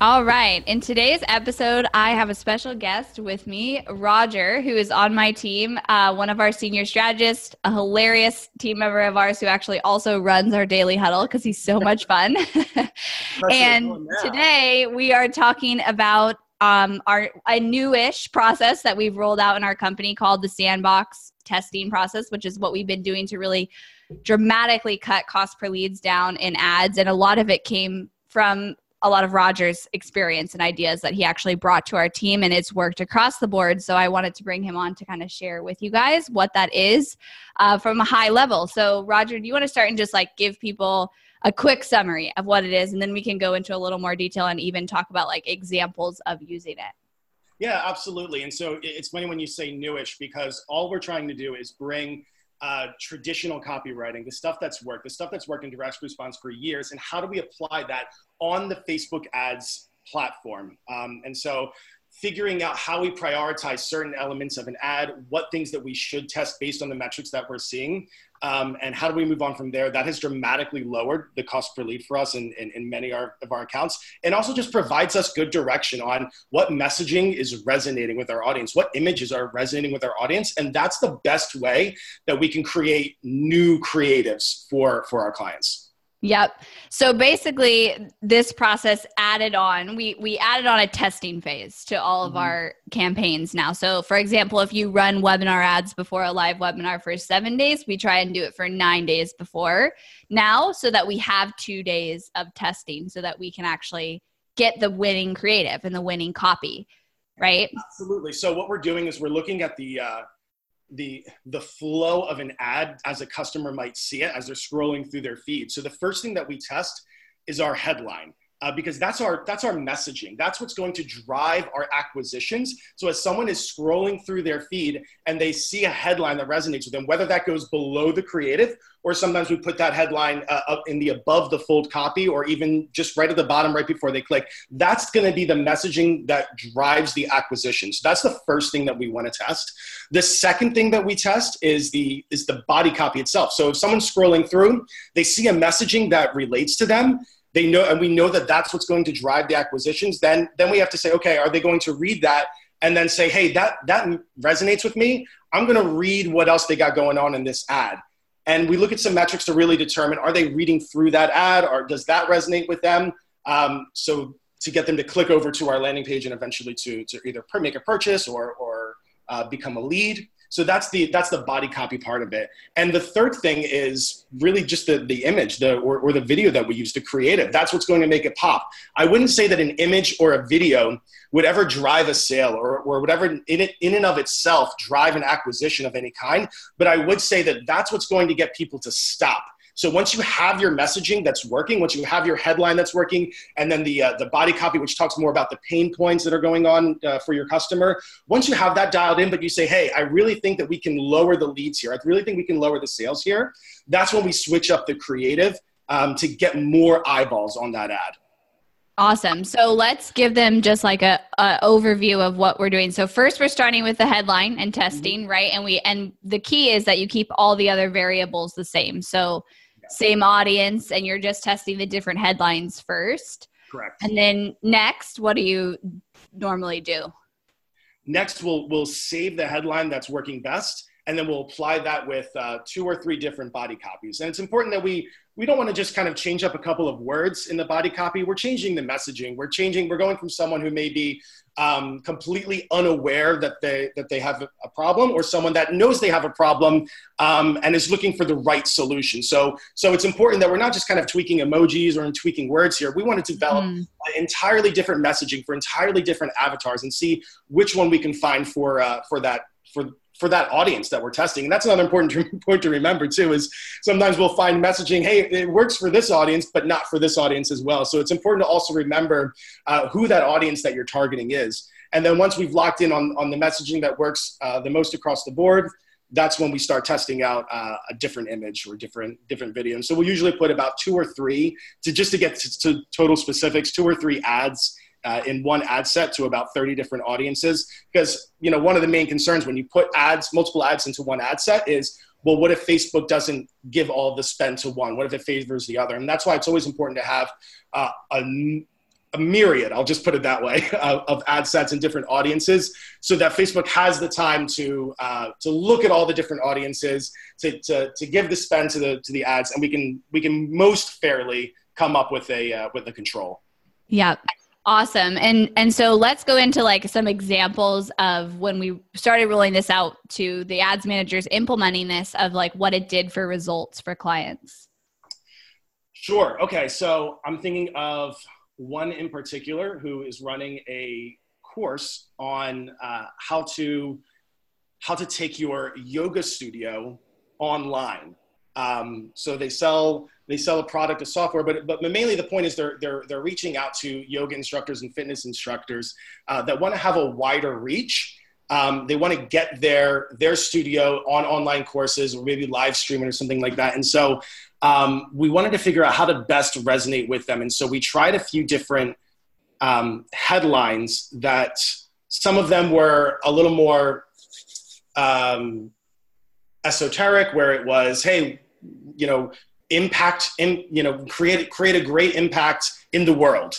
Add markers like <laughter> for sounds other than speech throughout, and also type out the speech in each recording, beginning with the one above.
All right. In today's episode, I have a special guest with me, Roger, who is on my team, uh, one of our senior strategists, a hilarious team member of ours who actually also runs our daily huddle because he's so much fun. <laughs> and today we are talking about um, our a newish process that we've rolled out in our company called the sandbox testing process, which is what we've been doing to really dramatically cut cost per leads down in ads. And a lot of it came from a lot of Roger's experience and ideas that he actually brought to our team, and it's worked across the board. So I wanted to bring him on to kind of share with you guys what that is uh, from a high level. So, Roger, do you want to start and just like give people a quick summary of what it is, and then we can go into a little more detail and even talk about like examples of using it? Yeah, absolutely. And so it's funny when you say newish because all we're trying to do is bring uh, traditional copywriting, the stuff that's worked, the stuff that's worked in direct response for years, and how do we apply that on the Facebook ads platform? Um, and so figuring out how we prioritize certain elements of an ad, what things that we should test based on the metrics that we're seeing, um, and how do we move on from there? That has dramatically lowered the cost per lead for us in, in, in many of our, of our accounts, and also just provides us good direction on what messaging is resonating with our audience, what images are resonating with our audience, and that's the best way that we can create new creatives for for our clients. Yep. So basically this process added on we we added on a testing phase to all of mm-hmm. our campaigns now. So for example, if you run webinar ads before a live webinar for 7 days, we try and do it for 9 days before now so that we have 2 days of testing so that we can actually get the winning creative and the winning copy, right? Absolutely. So what we're doing is we're looking at the uh the the flow of an ad as a customer might see it as they're scrolling through their feed. So the first thing that we test is our headline uh, because that's our that's our messaging. That's what's going to drive our acquisitions. So as someone is scrolling through their feed and they see a headline that resonates with them whether that goes below the creative or sometimes we put that headline uh, up in the above the fold copy or even just right at the bottom right before they click that's going to be the messaging that drives the acquisition. So that's the first thing that we want to test. The second thing that we test is the is the body copy itself. So if someone's scrolling through they see a messaging that relates to them they know and we know that that's what's going to drive the acquisitions then then we have to say okay are they going to read that and then say hey that that resonates with me. I'm going to read what else they got going on in this ad. And we look at some metrics to really determine are they reading through that ad or does that resonate with them? Um, so to get them to click over to our landing page and eventually to, to either make a purchase or, or uh, become a lead so that's the that's the body copy part of it. And the third thing is really just the the image, the or, or the video that we use to create it. That's what's going to make it pop. I wouldn't say that an image or a video would ever drive a sale or, or whatever in it in and of itself drive an acquisition of any kind. But I would say that that's what's going to get people to stop so once you have your messaging that's working, once you have your headline that's working, and then the uh, the body copy, which talks more about the pain points that are going on uh, for your customer, once you have that dialed in, but you say, hey, I really think that we can lower the leads here. I really think we can lower the sales here. That's when we switch up the creative um, to get more eyeballs on that ad. Awesome. So let's give them just like a, a, overview of what we're doing. So first, we're starting with the headline and testing, mm-hmm. right? And we and the key is that you keep all the other variables the same. So same audience and you're just testing the different headlines first. Correct. And then next, what do you normally do? Next, we'll, we'll save the headline that's working best and then we'll apply that with uh, two or three different body copies. And it's important that we we don't want to just kind of change up a couple of words in the body copy. We're changing the messaging. We're changing. We're going from someone who may be um, completely unaware that they that they have a problem, or someone that knows they have a problem um, and is looking for the right solution. So, so it's important that we're not just kind of tweaking emojis or tweaking words here. We want to develop mm. entirely different messaging for entirely different avatars and see which one we can find for uh, for that for for that audience that we're testing. And that's another important <laughs> point to remember too, is sometimes we'll find messaging, hey, it works for this audience, but not for this audience as well. So it's important to also remember uh, who that audience that you're targeting is. And then once we've locked in on, on the messaging that works uh, the most across the board, that's when we start testing out uh, a different image or different different video. And so we'll usually put about two or three to just to get to, to total specifics, two or three ads uh, in one ad set to about 30 different audiences. Because you know one of the main concerns when you put ads multiple ads into one ad set is well what if facebook doesn't give all the spend to one? What if it favors the other? And that's why it's always important to have uh, a, a myriad i'll just put it that way <laughs> of, of, ad sets and different audiences so that facebook has the time to uh, to look at all the different audiences to, to, to give the spend to the to the ads and we can we can most fairly come up with a uh, with a control. Yeah Awesome. And and so let's go into like some examples of when we started rolling this out to the ads managers implementing this of like what it did for results for clients. Sure. Okay. So I'm thinking of one in particular who is running a course on uh, how to how to take your yoga studio online. Um, so they sell they sell a product, a software, but but mainly the point is they're they're they're reaching out to yoga instructors and fitness instructors uh, that want to have a wider reach. Um, they want to get their their studio on online courses or maybe live streaming or something like that. And so um, we wanted to figure out how to best resonate with them. And so we tried a few different um, headlines that some of them were a little more um, esoteric, where it was, hey, you know, impact in, you know, create, create a great impact in the world.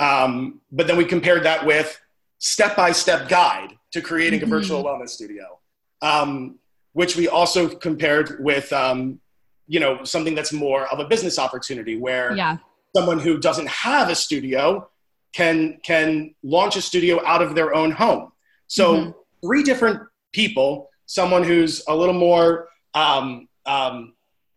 Um, but then we compared that with step-by-step guide to creating mm-hmm. a virtual wellness studio, um, which we also compared with, um, you know, something that's more of a business opportunity where yeah. someone who doesn't have a studio can, can launch a studio out of their own home. So mm-hmm. three different people, someone who's a little more um, um,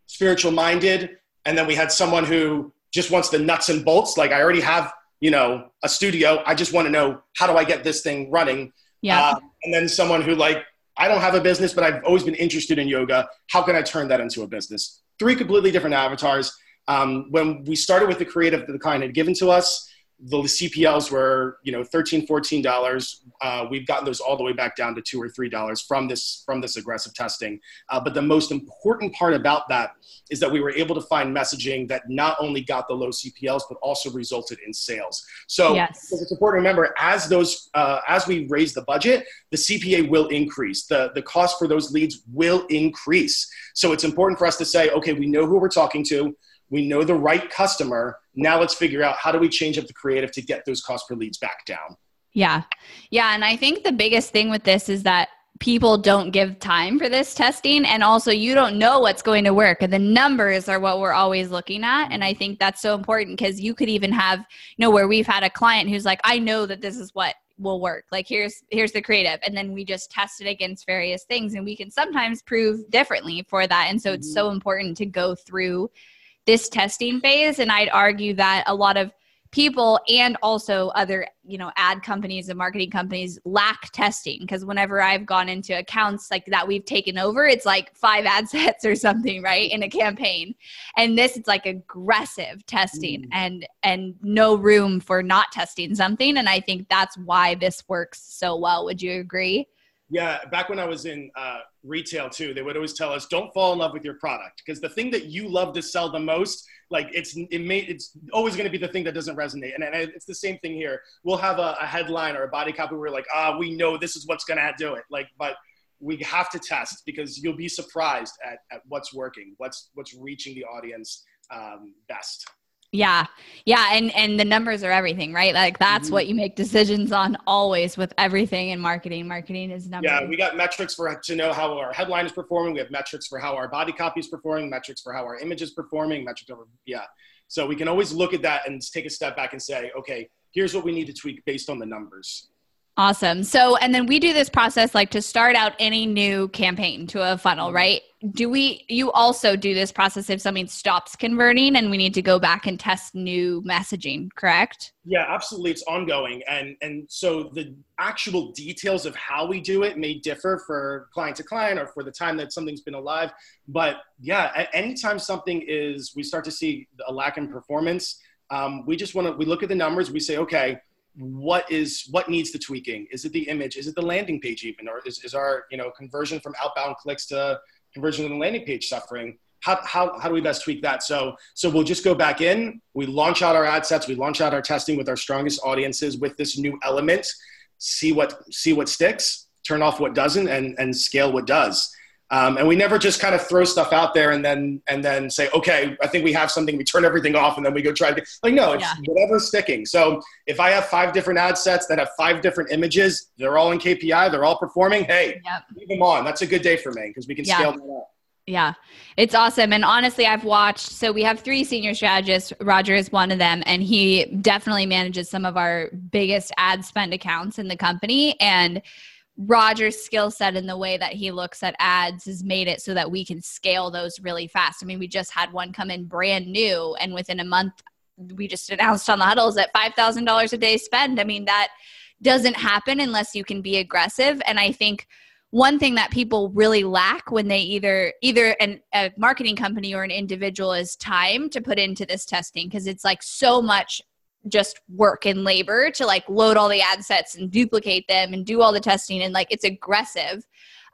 spiritual minded, and then we had someone who just wants the nuts and bolts. Like I already have, you know, a studio. I just want to know how do I get this thing running. Yeah. Uh, and then someone who like I don't have a business, but I've always been interested in yoga. How can I turn that into a business? Three completely different avatars. Um, when we started with the creative that the client had given to us, the CPLs were, you know, 13, 14 dollars. Uh, we've gotten those all the way back down to two or three dollars from this from this aggressive testing. Uh, but the most important part about that is that we were able to find messaging that not only got the low CPLs but also resulted in sales. So yes. it's important to remember as those uh, as we raise the budget, the CPA will increase. the The cost for those leads will increase. So it's important for us to say, okay, we know who we're talking to we know the right customer. Now let's figure out how do we change up the creative to get those cost per leads back down. Yeah. Yeah. And I think the biggest thing with this is that people don't give time for this testing and also you don't know what's going to work and the numbers are what we're always looking at and i think that's so important because you could even have you know where we've had a client who's like i know that this is what will work like here's here's the creative and then we just test it against various things and we can sometimes prove differently for that and so it's so mm-hmm. important to go through this testing phase and i'd argue that a lot of people and also other you know ad companies and marketing companies lack testing because whenever i've gone into accounts like that we've taken over it's like five ad <laughs> sets or something right in a campaign. And this it's like aggressive testing mm. and and no room for not testing something and i think that's why this works so well. Would you agree yeah, back when I was in uh, retail too, they would always tell us, "Don't fall in love with your product," because the thing that you love to sell the most, like it's it may it's always going to be the thing that doesn't resonate. And, and it's the same thing here. We'll have a, a headline or a body copy where we're like, "Ah, we know this is what's going to do it," like, but we have to test because you'll be surprised at, at what's working, what's what's reaching the audience um, best. Yeah. Yeah, and and the numbers are everything, right? Like that's mm-hmm. what you make decisions on always with everything in marketing. Marketing is numbers. Yeah, we got metrics for to know how our headline is performing. We have metrics for how our body copy is performing, metrics for how our image is performing, metrics over yeah. So we can always look at that and take a step back and say, okay, here's what we need to tweak based on the numbers. Awesome. So, and then we do this process like to start out any new campaign to a funnel, mm-hmm. right? Do we, you also do this process if something stops converting and we need to go back and test new messaging, correct? Yeah, absolutely. It's ongoing. And, and so the actual details of how we do it may differ for client to client or for the time that something's been alive. But yeah, anytime something is, we start to see a lack in performance, um, we just want to, we look at the numbers, we say, okay, what is what needs the tweaking is it the image is it the landing page even or is, is our you know conversion from outbound clicks to conversion the landing page suffering how, how, how do we best tweak that? So so we'll just go back in. We launch out our ad sets. We launch out our testing with our strongest audiences with this new element. See what see what sticks turn off what doesn't and and scale what does um, and we never just kind of throw stuff out there and then and then say, okay, I think we have something. We turn everything off and then we go try to like no, it's yeah. whatever's sticking. So if I have five different ad sets that have five different images, they're all in KPI, they're all performing. Hey, yep. leave them on. That's a good day for me because we can yeah. scale that up. Yeah, it's awesome. And honestly, I've watched, so we have three senior strategists. Roger is one of them, and he definitely manages some of our biggest ad spend accounts in the company. And Roger's skill set and the way that he looks at ads has made it so that we can scale those really fast. I mean, we just had one come in brand new, and within a month, we just announced on the huddles at $5,000 a day spend. I mean, that doesn't happen unless you can be aggressive. And I think one thing that people really lack when they either either an, a marketing company or an individual is time to put into this testing because it's like so much just work and labor to like load all the ad sets and duplicate them and do all the testing and like it's aggressive.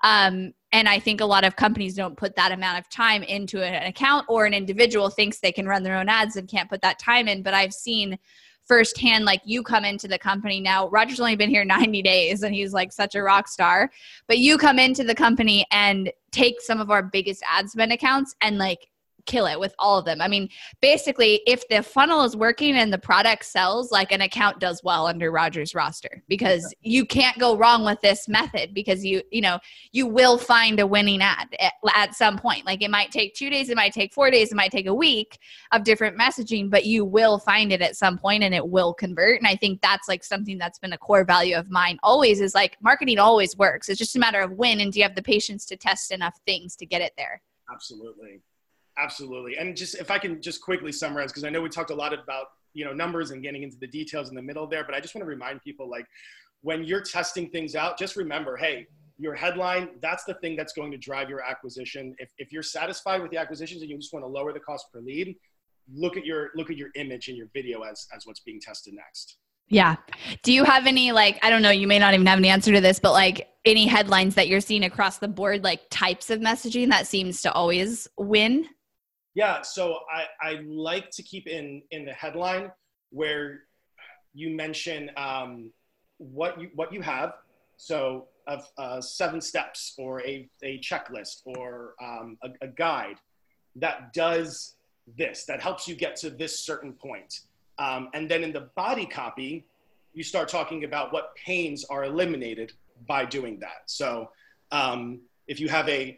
Um, and i think a lot of companies don't put that amount of time into an account or an individual thinks they can run their own ads and can't put that time in but i've seen firsthand like you come into the company now roger's only been here <laughs> 90 days and he's like such a rock star but you come into the company and take some of our biggest ad spend accounts and like kill it with all of them. I mean, basically, if the funnel is working and the product sells, like an account does well under Rogers roster because you can't go wrong with this method because you, you know, you will find a winning ad at, at some point. Like it might take two days, it might take four days, it might take a week of different messaging, but you will find it at some point and it will convert. And I think that's like something that's been a core value of mine always is like marketing always works. It's just a matter of when and do you have the patience to test enough things to get it there. Absolutely. Absolutely. And just if I can just quickly summarize, because I know we talked a lot about, you know, numbers and getting into the details in the middle there, but I just want to remind people like when you're testing things out, just remember, hey, your headline, that's the thing that's going to drive your acquisition. If, if you're satisfied with the acquisitions and you just want to lower the cost per lead, look at your look at your image and your video as as what's being tested next. Yeah. Do you have any like I don't know, you may not even have an answer to this, but like any headlines that you're seeing across the board like types of messaging that seems to always win? Yeah, so I, I like to keep in in the headline where you mention um, what you what you have. So of uh, seven steps or a, a checklist or um, a, a, guide that does this that helps you get to this certain point. Um, and then in the body copy, you start talking about what pains are eliminated by doing that. So um, if you have a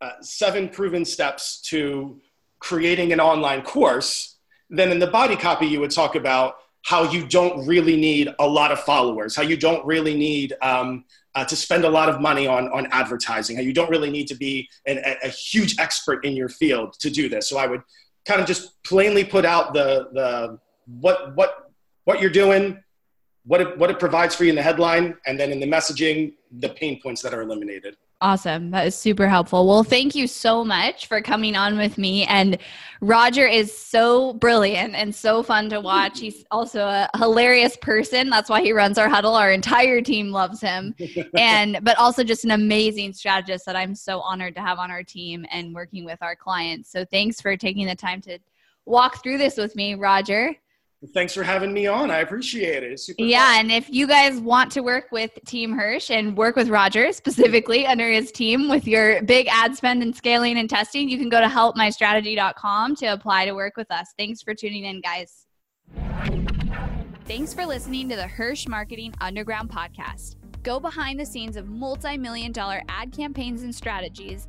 uh, seven proven steps to creating an online course, then in the body copy, you would talk about how you don't really need a lot of followers, how you don't really need um, uh, to spend a lot of money on, on advertising, how you don't really need to be an, a, a, huge expert in your field to do this. So I would kind of just plainly put out the, the what, what, what you're doing, what it, what it provides for you in the headline, and then in the messaging, the pain points that are eliminated. Awesome. That is super helpful. Well, thank you so much for coming on with me. And Roger is so brilliant and so fun to watch. He's <laughs> also a hilarious person. That's why he runs our huddle. Our entire team loves him. And <laughs> but also just an amazing strategist that I'm so honored to have on our team and working with our clients. So thanks for taking the time to walk through this with me, Roger. Thanks for having me on. I appreciate it. yeah, fun. and if you guys want to work with Team Hirsch and work with Roger specifically under his team with your big ad spend and scaling and testing, you can go to helpmystrategy.com to apply to work with us. Thanks for tuning in, guys. Thanks for listening to the Hirsch Marketing Underground podcast. Go behind the scenes of multi million dollar ad campaigns and strategies